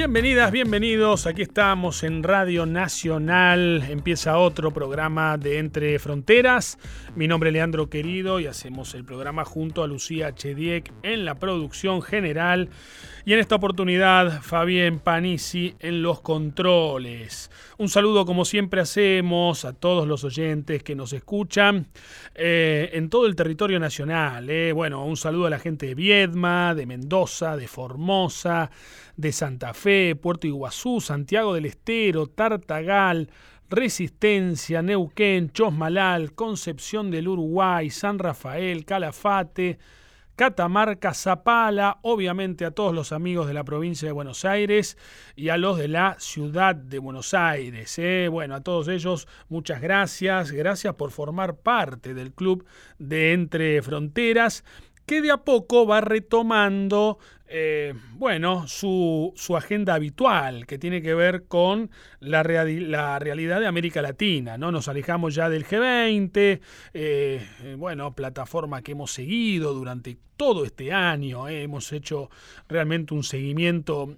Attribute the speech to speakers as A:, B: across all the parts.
A: Bienvenidas, bienvenidos. Aquí estamos en Radio Nacional. Empieza otro programa de Entre Fronteras. Mi nombre es Leandro Querido y hacemos el programa junto a Lucía Chediek en la producción general. Y en esta oportunidad, Fabián Panisi en los controles. Un saludo, como siempre hacemos, a todos los oyentes que nos escuchan eh, en todo el territorio nacional. Eh. Bueno, un saludo a la gente de Viedma, de Mendoza, de Formosa, de Santa Fe, Puerto Iguazú, Santiago del Estero, Tartagal, Resistencia, Neuquén, Chosmalal, Concepción del Uruguay, San Rafael, Calafate, Catamarca, Zapala, obviamente a todos los amigos de la provincia de Buenos Aires y a los de la ciudad de Buenos Aires. ¿eh? Bueno, a todos ellos muchas gracias, gracias por formar parte del club de Entre Fronteras que de a poco va retomando eh, bueno, su, agenda habitual, que tiene que ver con la, la, realidad de América Latina. ¿no? Nos alejamos ya del G20, eh, eh, bueno, plataforma que hemos seguido durante todo este año. Hemos hecho realmente un seguimiento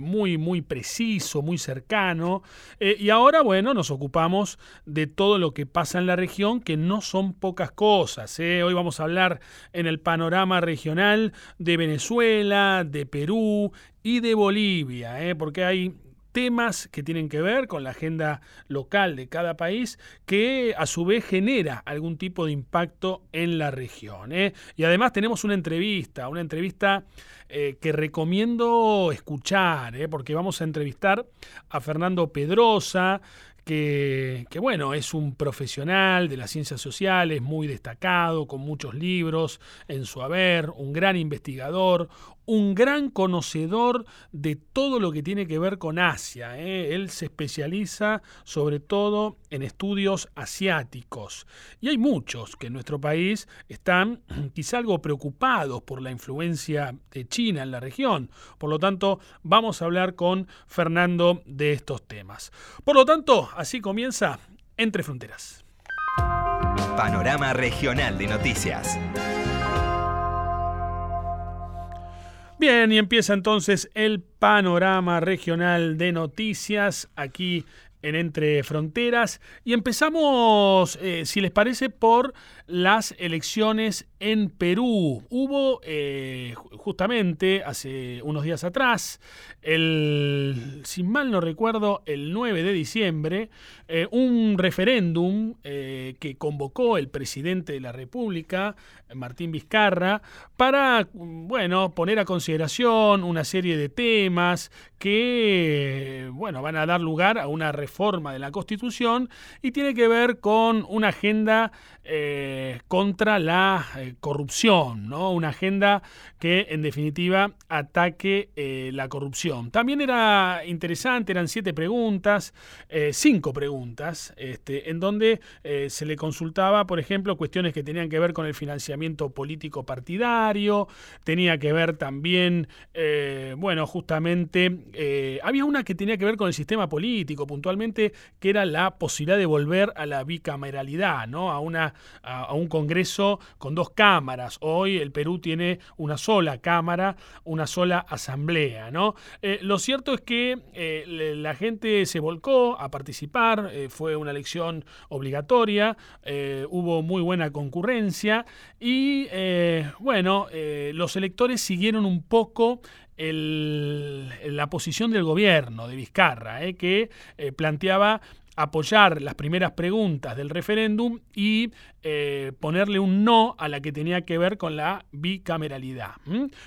A: muy, muy preciso, muy cercano. y ahora, bueno, nos ocupamos de todo lo que pasa en la región, que no son pocas cosas. Hoy vamos a hablar en el panorama regional de Venezuela de Perú y de Bolivia, ¿eh? porque hay temas que tienen que ver con la agenda local de cada país que a su vez genera algún tipo de impacto en la región. ¿eh? Y además tenemos una entrevista, una entrevista eh, que recomiendo escuchar, porque vamos a entrevistar a Fernando Pedrosa, que, bueno, es un profesional de las ciencias sociales, muy destacado, con muchos libros en su haber, un gran investigador, un gran conocedor de todo lo que tiene que ver con Asia. ¿eh? Él se especializa sobre todo en estudios asiáticos. Y hay muchos que en nuestro país están quizá algo preocupados por la influencia de China en la región. Por lo tanto, vamos a hablar con Fernando de estos temas. Por lo tanto, así comienza Entre Fronteras.
B: Panorama Regional de Noticias.
A: Bien, y empieza entonces el panorama regional de noticias aquí en Entre Fronteras. Y empezamos, eh, si les parece, por las elecciones en Perú. Hubo eh, justamente hace unos días atrás, el, si mal no recuerdo, el 9 de diciembre, eh, un referéndum eh, que convocó el presidente de la República, Martín Vizcarra, para bueno, poner a consideración una serie de temas que bueno, van a dar lugar a una reforma de la Constitución y tiene que ver con una agenda contra la corrupción, ¿no? Una agenda que en definitiva ataque eh, la corrupción. También era interesante, eran siete preguntas, eh, cinco preguntas, este, en donde eh, se le consultaba, por ejemplo, cuestiones que tenían que ver con el financiamiento político partidario, tenía que ver también, bueno, justamente, había una que tenía que ver con el sistema político, puntualmente, que era la posibilidad de volver a la bicameralidad, ¿no? A, una, a un Congreso con dos cámaras. Hoy el Perú tiene una sola cámara, una sola asamblea. ¿no? Eh, lo cierto es que eh, la gente se volcó a participar, eh, fue una elección obligatoria, hubo muy buena concurrencia y bueno, los electores siguieron un poco la posición del gobierno de Vizcarra, que planteaba apoyar las primeras preguntas del referéndum y eh, ponerle un no a la que tenía que ver con la bicameralidad.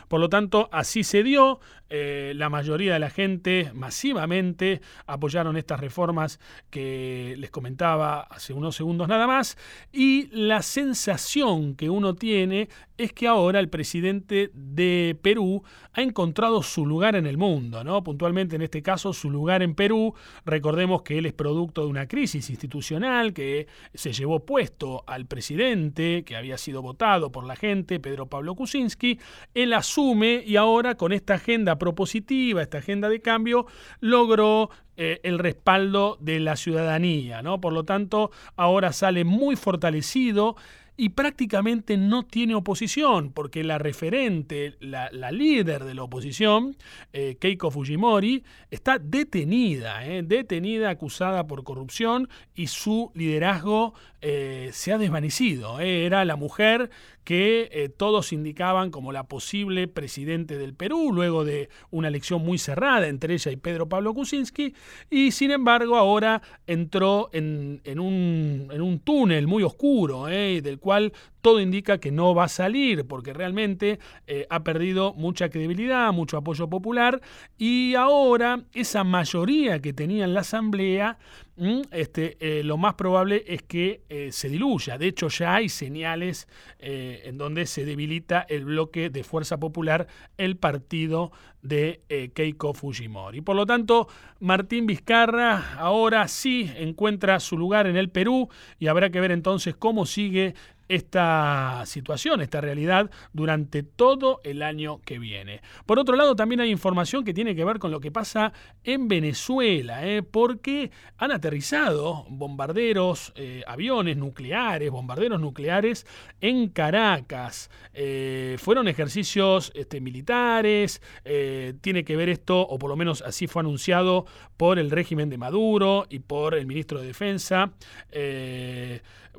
A: Por lo tanto, así se dio. Eh, la mayoría de la gente masivamente apoyaron estas reformas que les comentaba hace unos segundos nada más. Y la sensación que uno tiene es que ahora el presidente de Perú ha encontrado su lugar en el mundo, ¿no? Puntualmente en este caso su lugar en Perú. Recordemos que él es producto de una crisis institucional que se llevó puesto al presidente que había sido votado por la gente, Pedro Pablo Kuczynski. Él asume y ahora con esta agenda propositiva, esta agenda de cambio, logró eh, el respaldo de la ciudadanía, ¿no? Por lo tanto, ahora sale muy fortalecido y prácticamente no tiene oposición, porque la referente, la, líder de la oposición, eh, Keiko Fujimori, está detenida, eh, detenida, acusada por corrupción y su liderazgo eh, se ha desvanecido. Era la mujer que todos indicaban como la posible presidente del Perú, luego de una elección muy cerrada entre ella y Pedro Pablo Kuczynski, y sin embargo ahora entró en un, túnel muy oscuro, del cual todo indica que no va a salir porque realmente eh, ha perdido mucha credibilidad, mucho apoyo popular y ahora esa mayoría que tenía en la Asamblea, mm, este, eh, lo más probable es que eh, se diluya. De hecho ya hay señales en donde se debilita el bloque de Fuerza Popular, el partido de Keiko Fujimori. Por lo tanto, Martín Vizcarra ahora sí encuentra su lugar en el Perú y habrá que ver entonces cómo sigue esta situación, esta realidad durante todo el año que viene. Por otro lado, también hay información que tiene que ver con lo que pasa en Venezuela, ¿eh? porque han aterrizado bombarderos, eh, aviones nucleares, bombarderos nucleares en Caracas. Eh, fueron ejercicios este, militares, tiene que ver esto, o por lo menos así fue anunciado por el régimen de Maduro y por el ministro de Defensa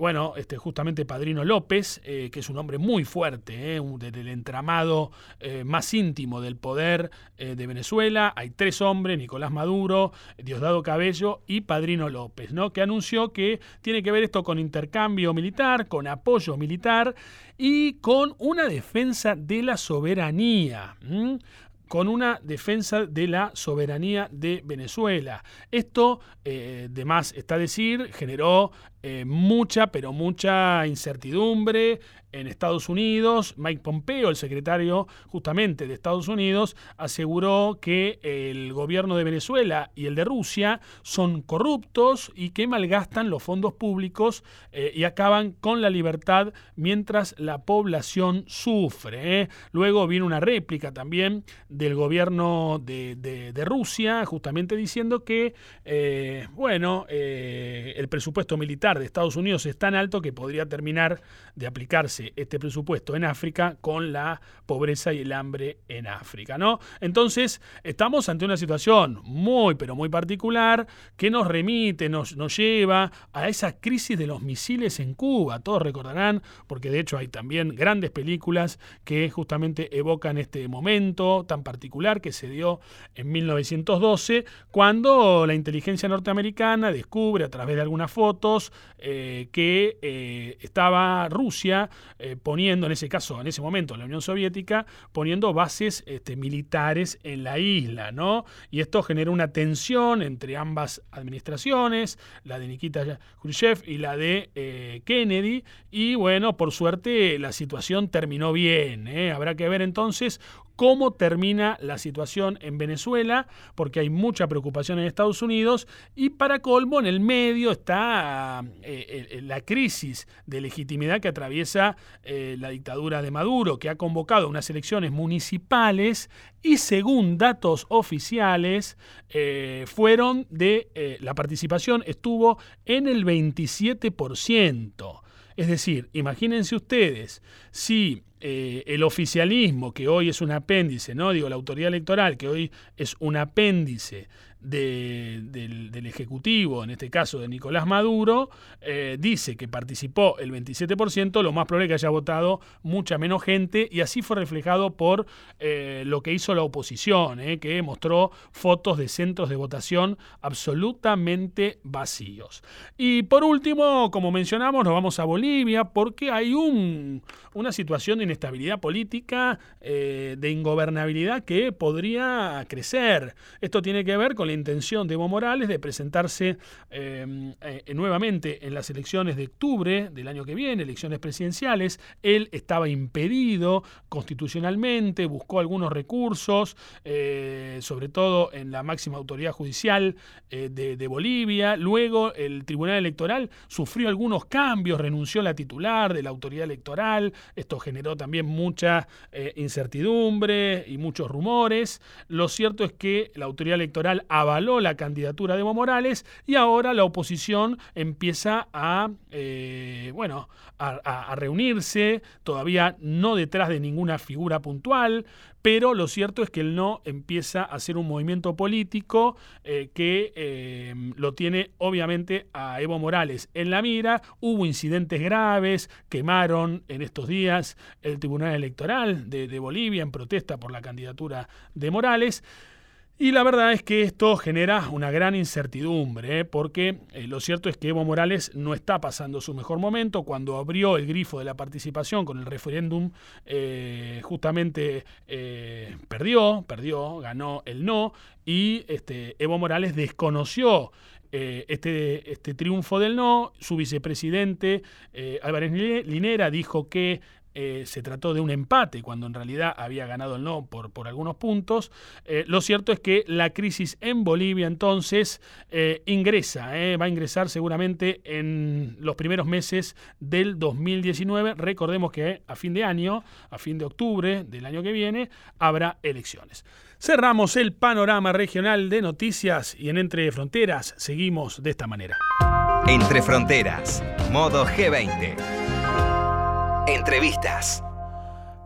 A: bueno, este, justamente Padrino López, eh, que es un hombre muy fuerte, eh, del entramado eh, más íntimo del poder de Venezuela. Hay tres hombres, Nicolás Maduro, Diosdado Cabello y Padrino López, ¿no? que anunció que tiene que ver esto con intercambio militar, con apoyo militar y con una defensa de la soberanía con una defensa de la soberanía de Venezuela. Esto, eh, de más está decir, generó eh, mucha, pero mucha incertidumbre, en Estados Unidos, Mike Pompeo, el secretario justamente de Estados Unidos, aseguró que el gobierno de Venezuela y el de Rusia son corruptos y que malgastan los fondos públicos eh, y acaban con la libertad mientras la población sufre. ¿eh? Luego viene una réplica también del gobierno de, Rusia, justamente diciendo que, bueno, el presupuesto militar de Estados Unidos es tan alto que podría terminar de aplicarse este presupuesto en África con la pobreza y el hambre en África, ¿no? Entonces, estamos ante una situación muy, pero muy particular que nos remite, nos, nos lleva a esa crisis de los misiles en Cuba. Todos recordarán, porque de hecho hay también grandes películas que justamente evocan este momento tan particular que se dio en 1912, cuando la inteligencia norteamericana descubre a través de algunas fotos eh, que eh, estaba Rusia eh, poniendo, en ese caso, en ese momento, la Unión Soviética, poniendo bases este, militares en la isla, ¿no? Y esto generó una tensión entre ambas administraciones, la de Nikita Khrushchev y la de Kennedy, y bueno, por suerte la situación terminó bien. Habrá que ver entonces cómo termina la situación en Venezuela, porque hay mucha preocupación en Estados Unidos y para colmo en el medio está eh, eh, la crisis de legitimidad que atraviesa eh, la dictadura de Maduro, que ha convocado unas elecciones municipales y según datos oficiales fueron de la participación estuvo en el 27%. Es decir, imagínense ustedes, si eh, el oficialismo, que hoy es un apéndice, no digo la autoridad electoral, que hoy es un apéndice del, Ejecutivo, en este caso de Nicolás Maduro, eh, dice que participó el 27%, lo más probable es que haya votado mucha menos gente y así fue reflejado por eh, lo que hizo la oposición, eh, que mostró fotos de centros de votación absolutamente vacíos. Y por último, como mencionamos, nos vamos a Bolivia porque hay un, una situación de inestabilidad política, de ingobernabilidad que podría crecer. Esto tiene que ver con intención de Evo Morales de presentarse em, eh, nuevamente en las elecciones de octubre del año que viene, elecciones presidenciales. Él estaba impedido constitucionalmente, buscó algunos recursos, eh, sobre todo en la máxima autoridad judicial eh, de, de, Bolivia. Luego el Tribunal Electoral sufrió algunos cambios, renunció la titular de la autoridad electoral. Esto generó también mucha incertidumbre y muchos rumores. Lo cierto es que la autoridad electoral avaló la candidatura de Evo Morales y ahora la oposición empieza a, eh, bueno, a reunirse, todavía no detrás de ninguna figura puntual, pero lo cierto es que el no empieza a ser un movimiento político eh, que eh, lo tiene obviamente a Evo Morales en la mira. Hubo incidentes graves, quemaron en estos días el Tribunal Electoral de Bolivia en protesta por la candidatura de Morales. Y la verdad es que esto genera una gran incertidumbre, ¿eh? porque eh, lo cierto es que Evo Morales no está pasando su mejor momento. Cuando abrió el grifo de la participación con el referéndum, eh, justamente perdió, perdió, ganó el no, y este, Evo Morales desconoció este, este, triunfo del no. Su vicepresidente Álvarez Linera dijo que eh, se trató de un empate cuando en realidad había ganado el no por, por algunos puntos. Eh, lo cierto es que la crisis en Bolivia entonces eh, ingresa, va a ingresar seguramente en los primeros meses del 2019. Recordemos que a fin de año, a fin de octubre del año que viene, habrá elecciones. Cerramos el panorama regional de noticias y en Entre Fronteras seguimos de esta manera.
B: Entre Fronteras, modo G20. Entrevistas.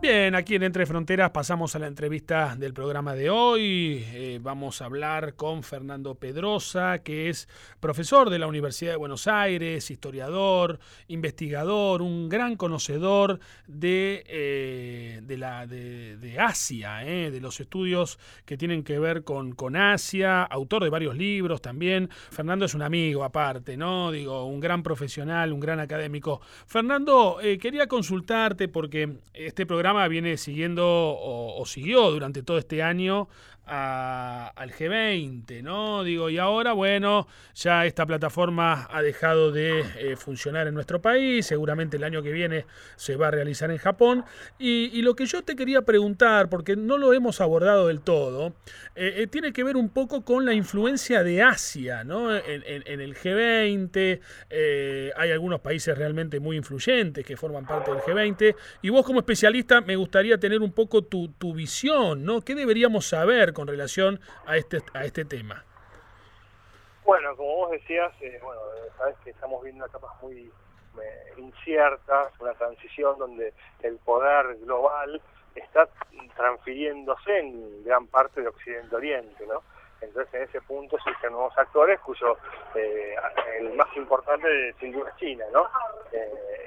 A: Bien, aquí en Entre Fronteras pasamos a la entrevista del programa de hoy. Eh, vamos a hablar con Fernando Pedrosa, que es profesor de la Universidad de Buenos Aires, historiador, investigador, un gran conocedor de, eh, de, la, de, Asia, eh, de los estudios que tienen que ver con, con Asia, autor de varios libros también. Fernando es un amigo aparte, ¿no? Digo, un gran profesional, un gran académico. Fernando, quería consultarte porque este programa viene siguiendo o, siguió durante todo este año al G20, ¿no? Digo, y ahora, bueno, ya esta plataforma ha dejado de eh, funcionar en nuestro país, seguramente el año que viene se va a realizar en Japón. Y, lo que yo te quería preguntar, porque no lo hemos abordado del todo, eh, eh, tiene que ver un poco con la influencia de Asia, ¿no? En, el G20 hay algunos países realmente muy influyentes que forman parte del G20, y vos como especialista me gustaría tener un poco tu, tu visión, ¿no? ¿Qué deberíamos saber? Con relación a este, a este tema?
C: Bueno, como vos decías, eh, bueno, sabes que estamos viendo etapas muy eh, inciertas, una transición donde el poder global está transfiriéndose en gran parte de Occidente Oriente, ¿no? Entonces en ese punto surgen nuevos actores cuyo eh, el más importante sin duda es China, ¿no?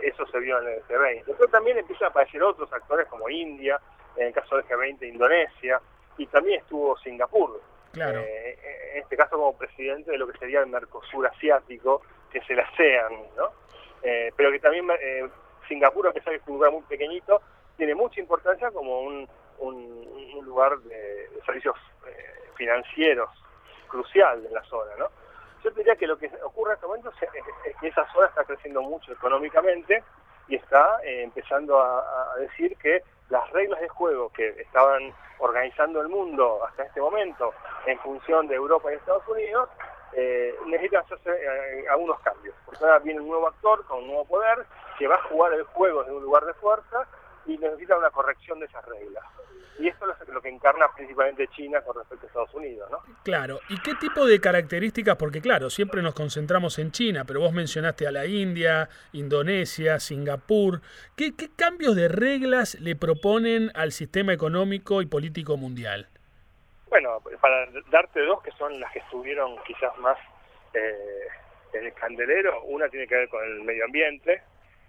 C: eso se vio en el G20. Pero también empiezan a aparecer otros actores como India, en el caso del G20 Indonesia, y también estuvo Singapur.
A: Claro.
C: Eh, en este caso como presidente de lo que sería el Mercosur asiático, que es el ASEAN, ¿no? Eh, pero que también eh, Singapur, a pesar de que es un lugar muy pequeñito, tiene mucha importancia como un, un, lugar de, servicios financieros crucial de la zona, ¿no? Yo diría que lo que ocurre en este momento es, que esa zona está creciendo mucho económicamente y está empezando a, decir que las reglas de juego que estaban organizando el mundo hasta este momento en función de Europa y Estados Unidos, eh, necesitan hacerse eh, algunos cambios. Porque ahora viene un nuevo actor con un nuevo poder que va a jugar el juego desde un lugar de fuerza y necesita una corrección de esas reglas. Y esto es lo que encarna principalmente China con respecto a Estados Unidos, ¿no?
A: Claro. ¿Y qué tipo de características? Porque claro, siempre nos concentramos en China, pero vos mencionaste a la India, Indonesia, Singapur. ¿Qué, qué cambios de reglas le proponen al sistema económico y político mundial?
C: Bueno, para darte dos que son las que estuvieron quizás más eh, en el candelero, una tiene que ver con el medio ambiente,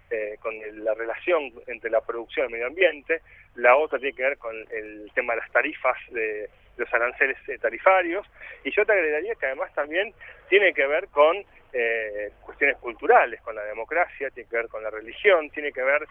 C: eh, con la relación entre la producción y el medio ambiente, la otra tiene que ver con el tema de las tarifas de, los aranceles eh, tarifarios, y yo te agregaría que además también tiene que ver con eh, cuestiones culturales, con la democracia, tiene que ver con la religión, tiene que ver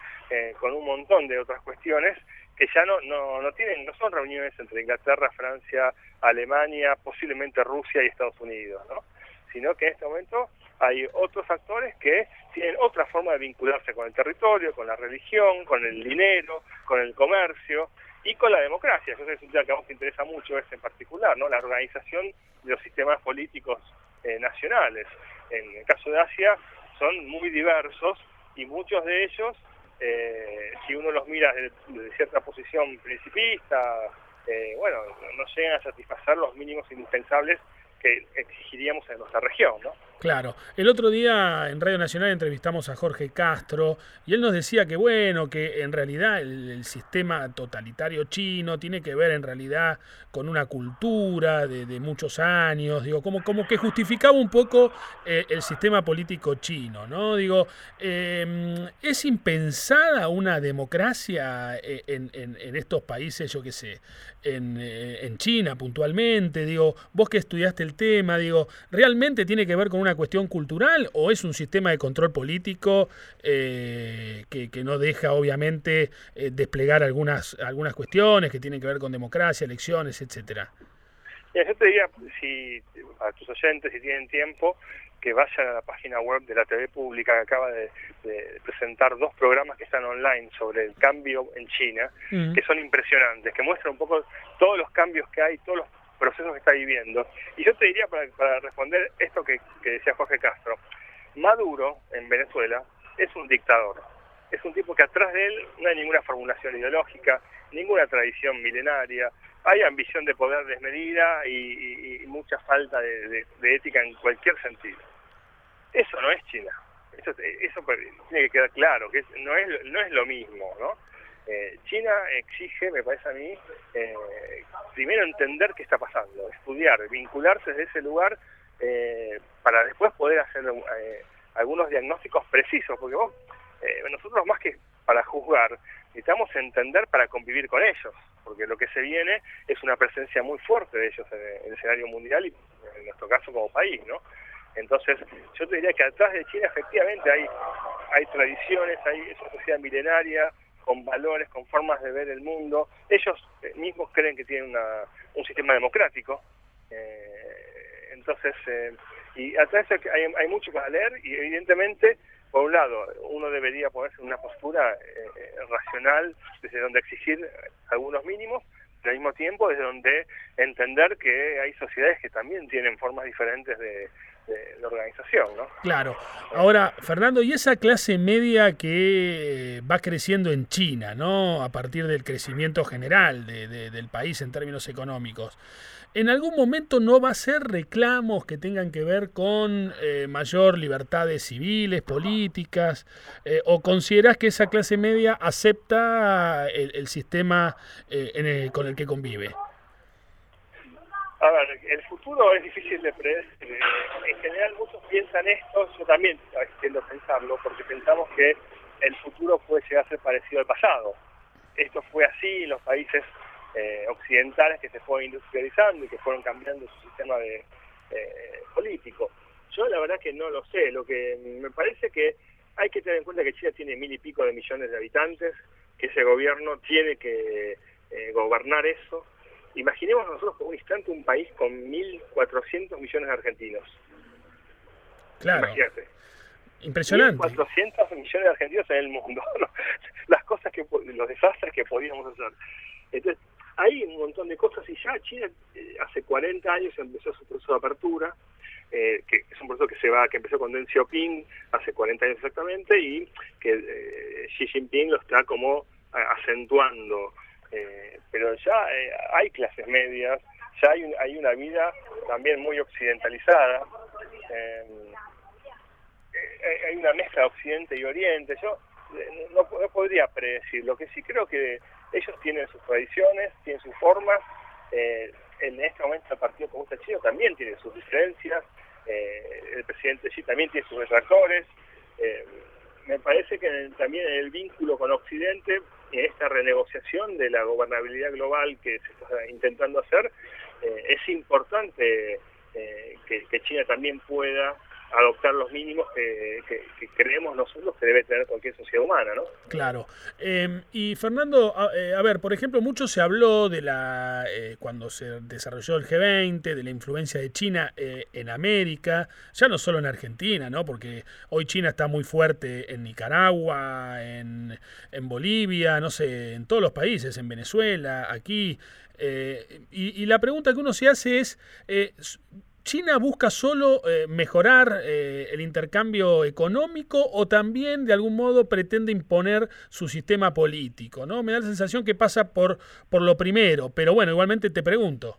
C: con un montón de otras cuestiones que ya no, no, no tienen, no son reuniones entre Inglaterra, Francia, Alemania, posiblemente Rusia y Estados Unidos, ¿no? sino que en este momento hay otros factores que tienen otra forma de vincularse con el territorio, con la religión, con el dinero, con el comercio y con la democracia. Eso es un tema que a vos te interesa mucho, es en particular, ¿no? La organización de los sistemas políticos eh, nacionales. En el caso de Asia son muy diversos y muchos de ellos eh, si uno los mira desde, cierta posición principista, eh, bueno, no llegan a satisfacer los mínimos indispensables que exigiríamos en nuestra región, ¿no?
A: Claro. El otro día en Radio Nacional entrevistamos a Jorge Castro y él nos decía que bueno, que en realidad el, sistema totalitario chino tiene que ver en realidad con una cultura de, muchos años, digo, como, como que justificaba un poco eh, el sistema político chino, ¿no? Digo, em, ¿es impensada una democracia eh, en, estos países, yo qué sé, en, eh, en China puntualmente? Digo, vos que estudiaste el tema, digo, ¿realmente tiene que ver con una cuestión cultural o es un sistema de control político eh, que, no deja obviamente eh, desplegar algunas, algunas cuestiones que tienen que ver con democracia, elecciones, etcétera?
C: yo te diría, si a tus oyentes, si tienen tiempo, que vayan a la página web de la TV Pública que acaba de, presentar dos programas que están online sobre el cambio en China, que son impresionantes, que muestran un poco todos los cambios que hay, todos los procesos que está viviendo. Y yo te diría, para, responder esto que, decía Jorge Castro, Maduro en Venezuela es un dictador. Es un tipo que atrás de él no hay ninguna formulación ideológica, ninguna tradición milenaria, hay ambición de poder desmedida y, mucha falta de, ética en cualquier sentido. Eso no es China. Eso, eso tiene que quedar claro, que no, es, no es lo mismo, ¿no? Eh, China exige, me parece a mí, eh, primero entender qué está pasando, estudiar, vincularse desde ese lugar eh, para después poder hacer algunos diagnósticos precisos, porque vos, nosotros más que para juzgar, necesitamos entender para convivir con ellos, porque lo que se viene es una presencia muy fuerte de ellos en, el escenario mundial y en nuestro caso como país, ¿no? Entonces, yo te diría que atrás de China efectivamente hay, hay tradiciones, hay sociedad milenaria, con valores, con formas de ver el mundo. Ellos eh, mismos creen que tienen un sistema democrático. Eh, entonces, eh, y atrás hay, hay mucho para leer y evidentemente, por un lado, uno debería ponerse en una postura racional desde donde exigir algunos mínimos, pero al mismo tiempo desde donde entender que hay sociedades que también tienen formas diferentes de, de, organización, ¿no?
A: Claro. Ahora, Fernando, y esa clase media que va creciendo en China, ¿no? A partir del crecimiento general del país en términos económicos. ¿En algún momento no va a ser reclamos que tengan que ver con eh, mayor libertades civiles, políticas? Eh, ¿O consideras que esa clase media acepta el, sistema eh, con el que convive?
C: A ver, el futuro es difícil de predecir. En general muchos piensan esto, yo también tiendo a pensarlo, porque pensamos que el futuro puede llegar a ser parecido al pasado. Esto fue así en los países eh, occidentales que se fueron industrializando y que fueron cambiando su sistema de eh, político. Yo la verdad que no lo sé, lo que me parece que hay que tener en cuenta que China tiene mil y pico de millones de habitantes, que ese gobierno tiene que eh, gobernar eso, Imaginemos nosotros por un instante un país con 1.400 millones de argentinos.
A: Claro. Imagínate. Impresionante.
C: 1.400 millones de argentinos en el mundo. Las cosas que, los desastres que podíamos hacer. Entonces, hay un montón de cosas y ya China eh, hace 40 años empezó su proceso de apertura, eh, que es un proceso que se va, que empezó con Deng Xiaoping hace 40 años exactamente y que eh, Xi Jinping lo está como acentuando eh, pero ya eh, hay clases medias, ya hay, hay una vida también muy occidentalizada, eh, hay una mezcla de Occidente y Oriente, yo no, podría predecir, lo que sí creo que ellos tienen sus tradiciones, tienen sus formas, en este momento el Partido Comunista Chino también tiene sus diferencias, el presidente Xi también tiene sus detractores, me parece que también en el vínculo con Occidente esta renegociación de la gobernabilidad global que se está intentando hacer, eh, es importante eh, que, China también pueda adoptar los mínimos que, creemos nosotros que debe tener cualquier sociedad humana, ¿no?
A: Claro. Em, y Fernando, eh, a, ver, por ejemplo, mucho se habló de la cuando se desarrolló el G20, de la influencia de China en América, ya no solo en Argentina, ¿no? Porque hoy China está muy fuerte en Nicaragua, en, en Bolivia, no sé, en todos los países, en Venezuela, aquí. y, y, la pregunta que uno se hace es, ¿China busca solo eh, mejorar eh, el intercambio económico o también de algún modo pretende imponer su sistema político? ¿no? Me da la sensación que pasa por, por lo primero, pero bueno, igualmente te pregunto.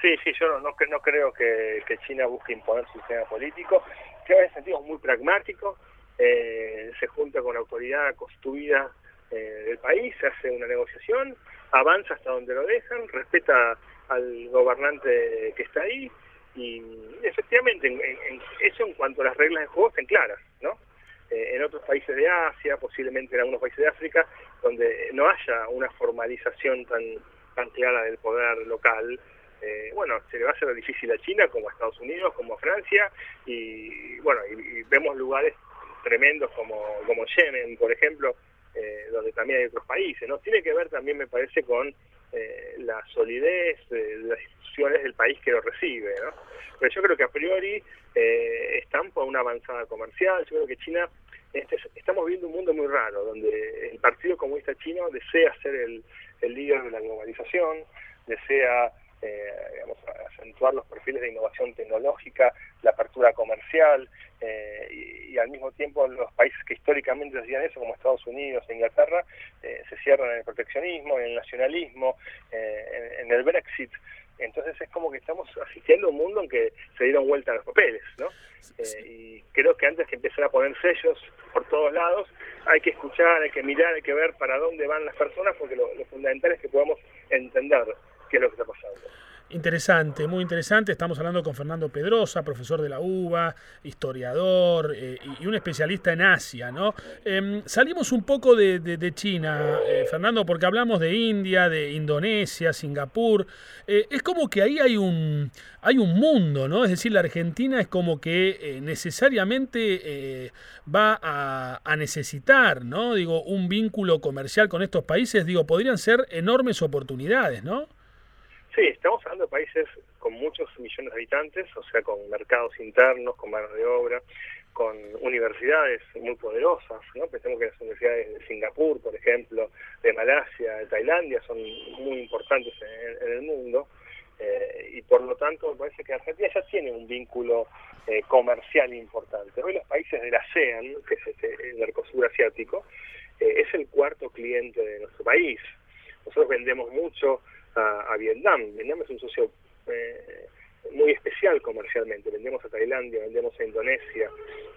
C: Sí, sí, yo no, no, creo que, China busque imponer su sistema político. Creo en sentido muy pragmático. Eh, se junta con la autoridad construida del país, se hace una negociación, avanza hasta donde lo dejan, respeta al gobernante que está ahí y efectivamente, en, eso en cuanto a las reglas de juego están claras, ¿no? Eh, en otros países de Asia, posiblemente en algunos países de África, donde no haya una formalización tan, tan clara del poder local, eh, bueno, se le va a hacer difícil a China, como a Estados Unidos, como a Francia, y bueno, y, vemos lugares tremendos como, como Yemen, por ejemplo, eh, donde también hay otros países, ¿no? Tiene que ver también, me parece, con la solidez de las instituciones del país que lo recibe, ¿no? Pero yo creo que a priori eh, están por una avanzada comercial. Yo creo que China, este, estamos viendo un mundo muy raro, donde el Partido Comunista Chino desea ser el, líder de la globalización, desea eh, acentuar los perfiles de innovación tecnológica, la apertura comercial, eh, y, al mismo tiempo los países que históricamente hacían eso, como Estados Unidos e Inglaterra, se cierran en el proteccionismo, en el nacionalismo, en, el Brexit. Entonces es como que estamos asistiendo a un mundo en que se dieron vuelta los papeles, ¿no? Eh, y creo que antes que empezar a poner sellos por todos lados, hay que escuchar, hay que mirar, hay que ver para dónde van las personas, porque lo, lo fundamental es que podamos entender qué es lo que está pasando.
A: Interesante, muy interesante. Estamos hablando con Fernando Pedrosa, profesor de la UBA, historiador eh, y un especialista en Asia. ¿no? Em, salimos un poco de, China, eh, Fernando, porque hablamos de India, de Indonesia, Singapur. Eh, es como que ahí hay un, hay un mundo, ¿no? Es decir, la Argentina es como que necesariamente va a, a, necesitar, ¿no? Digo, un vínculo comercial con estos países. Digo, podrían ser enormes oportunidades, ¿no?
C: Sí, estamos hablando de países con muchos millones de habitantes, o sea, con mercados internos, con mano de obra, con universidades muy poderosas, ¿no? Pensemos que las universidades de Singapur, por ejemplo, de Malasia, de Tailandia, son muy importantes en, el mundo, eh, y por lo tanto parece que Argentina ya tiene un vínculo eh, comercial importante. Hoy los países de la ASEAN, que es este, el Mercosur asiático, eh, es el cuarto cliente de nuestro país. Nosotros vendemos mucho a, Vietnam. Vietnam es un socio eh, muy especial comercialmente. Vendemos a Tailandia, vendemos a Indonesia.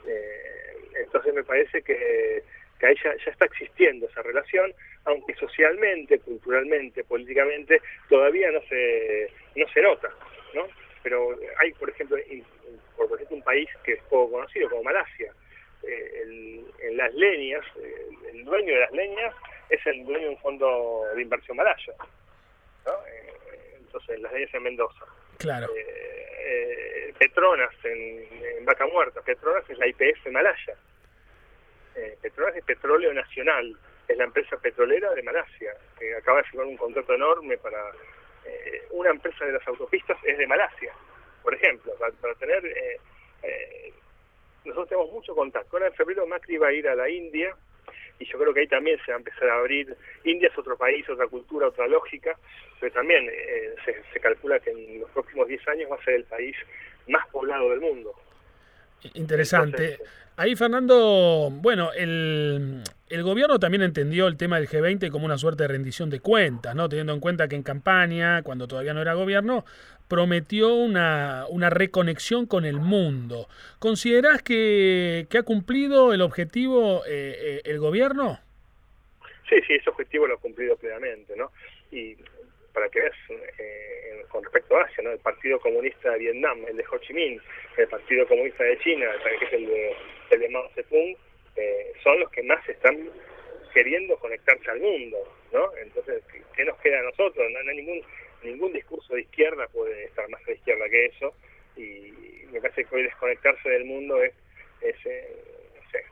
C: Eh, entonces me parece que, que ahí ya, está existiendo esa relación, aunque socialmente, culturalmente, políticamente, todavía no se, no se nota. ¿no? Pero hay, por ejemplo, por ejemplo, un país que es poco conocido como Malasia. Eh, en las leñas, el dueño de las leñas es el dueño de un fondo de inversión malaya. Eh, entonces, las leyes en Mendoza.
A: Claro.
C: Eh, eh, Petronas en, Vaca Muerta. Petronas es la IPF Malaya. Petronas es Petróleo Nacional. Es la empresa petrolera de Malasia, que acaba de firmar un contrato enorme para... una empresa de las autopistas es de Malasia, por ejemplo, para, tener... nosotros tenemos mucho contacto. Ahora en febrero Macri va a ir a la India y yo creo que ahí también se va a empezar a abrir. India es otro país, otra cultura, otra lógica, pero también eh, se, calcula que en los próximos 10 años va a ser el país más poblado del mundo.
A: Interesante. Ahí, Fernando, bueno, el, el, gobierno también entendió el tema del G20 como una suerte de rendición de cuentas, ¿no? Teniendo en cuenta que en campaña, cuando todavía no era gobierno, prometió una, una reconexión con el mundo. ¿Considerás que, que ha cumplido el objetivo eh, eh, el gobierno?
C: Sí, sí, ese objetivo lo ha cumplido plenamente, ¿no? Y para que veas, eh, con respecto a Asia, ¿no? el Partido Comunista de Vietnam, el de Ho Chi Minh, el Partido Comunista de China, que es el de, el de Mao Zedong, eh, son los que más están queriendo conectarse al mundo, ¿no? Entonces, ¿qué nos queda a nosotros? No, hay ningún ningún discurso de izquierda puede estar más a la izquierda que eso, y me parece que hoy desconectarse del mundo es, es eh,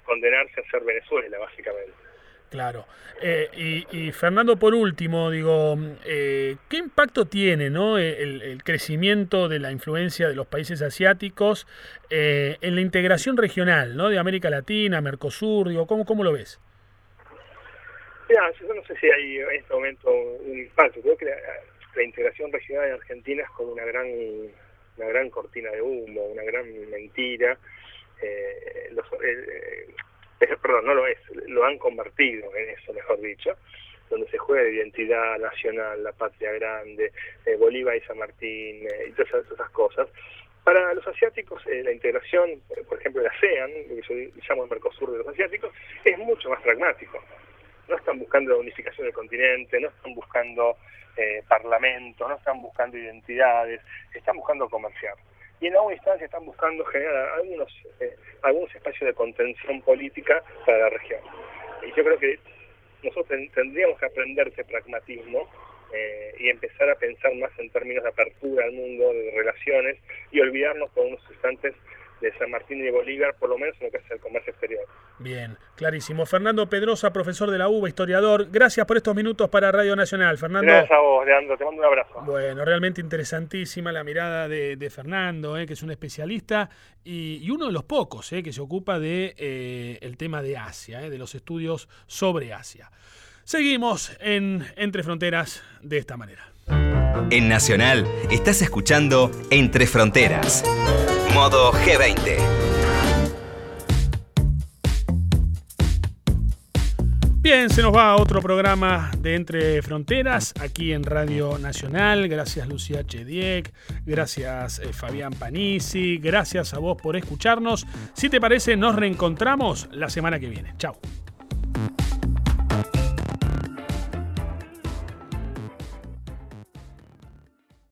C: condenarse a ser Venezuela, básicamente.
A: Claro. Eh, y, Fernando, por último, digo, eh, ¿qué impacto tiene ¿no? el, crecimiento de la influencia de los países asiáticos eh, en la integración regional ¿no? de América Latina, Mercosur? Digo, ¿cómo, cómo lo ves?
C: Mira, yo no sé si hay en este momento un impacto. Creo que la, integración regional en Argentina es con una gran una gran cortina de humo, una gran mentira. Eh, los, eh, perdón, no lo es, lo han convertido en eso, mejor dicho, donde se juega de identidad nacional, la patria grande, Bolívar y San Martín y todas esas, cosas. Para los asiáticos, la integración, por ejemplo, de ASEAN, lo que yo llamo el Mercosur de los asiáticos, es mucho más pragmático. No están buscando la unificación del continente, no están buscando eh, parlamentos, no están buscando identidades, están buscando comerciar. Y en alguna instancia están buscando generar algunos, eh, algunos espacios de contención política para la región. Y yo creo que nosotros tendríamos que aprender ese pragmatismo eh, y empezar a pensar más en términos de apertura al mundo, de relaciones, y olvidarnos por unos instantes de San Martín y de Bolívar, por lo menos en lo que es el comercio exterior.
A: Bien, clarísimo. Fernando Pedrosa, profesor de la UBA, historiador, gracias por estos minutos para Radio Nacional. Fernando.
C: Gracias a vos, Leandro, te mando un abrazo.
A: Bueno, realmente interesantísima la mirada de, Fernando, eh, que es un especialista y, uno de los pocos eh, que se ocupa de eh, el tema de Asia, de los estudios sobre Asia. Seguimos en Entre Fronteras de esta manera.
B: En Nacional estás escuchando Entre Fronteras. Modo G20.
A: Bien, se nos va otro programa de Entre Fronteras aquí en Radio Nacional. Gracias Lucía Chediek, gracias eh, Fabián Panisi, gracias a vos por escucharnos. Si te parece, nos reencontramos la semana que viene. Chao.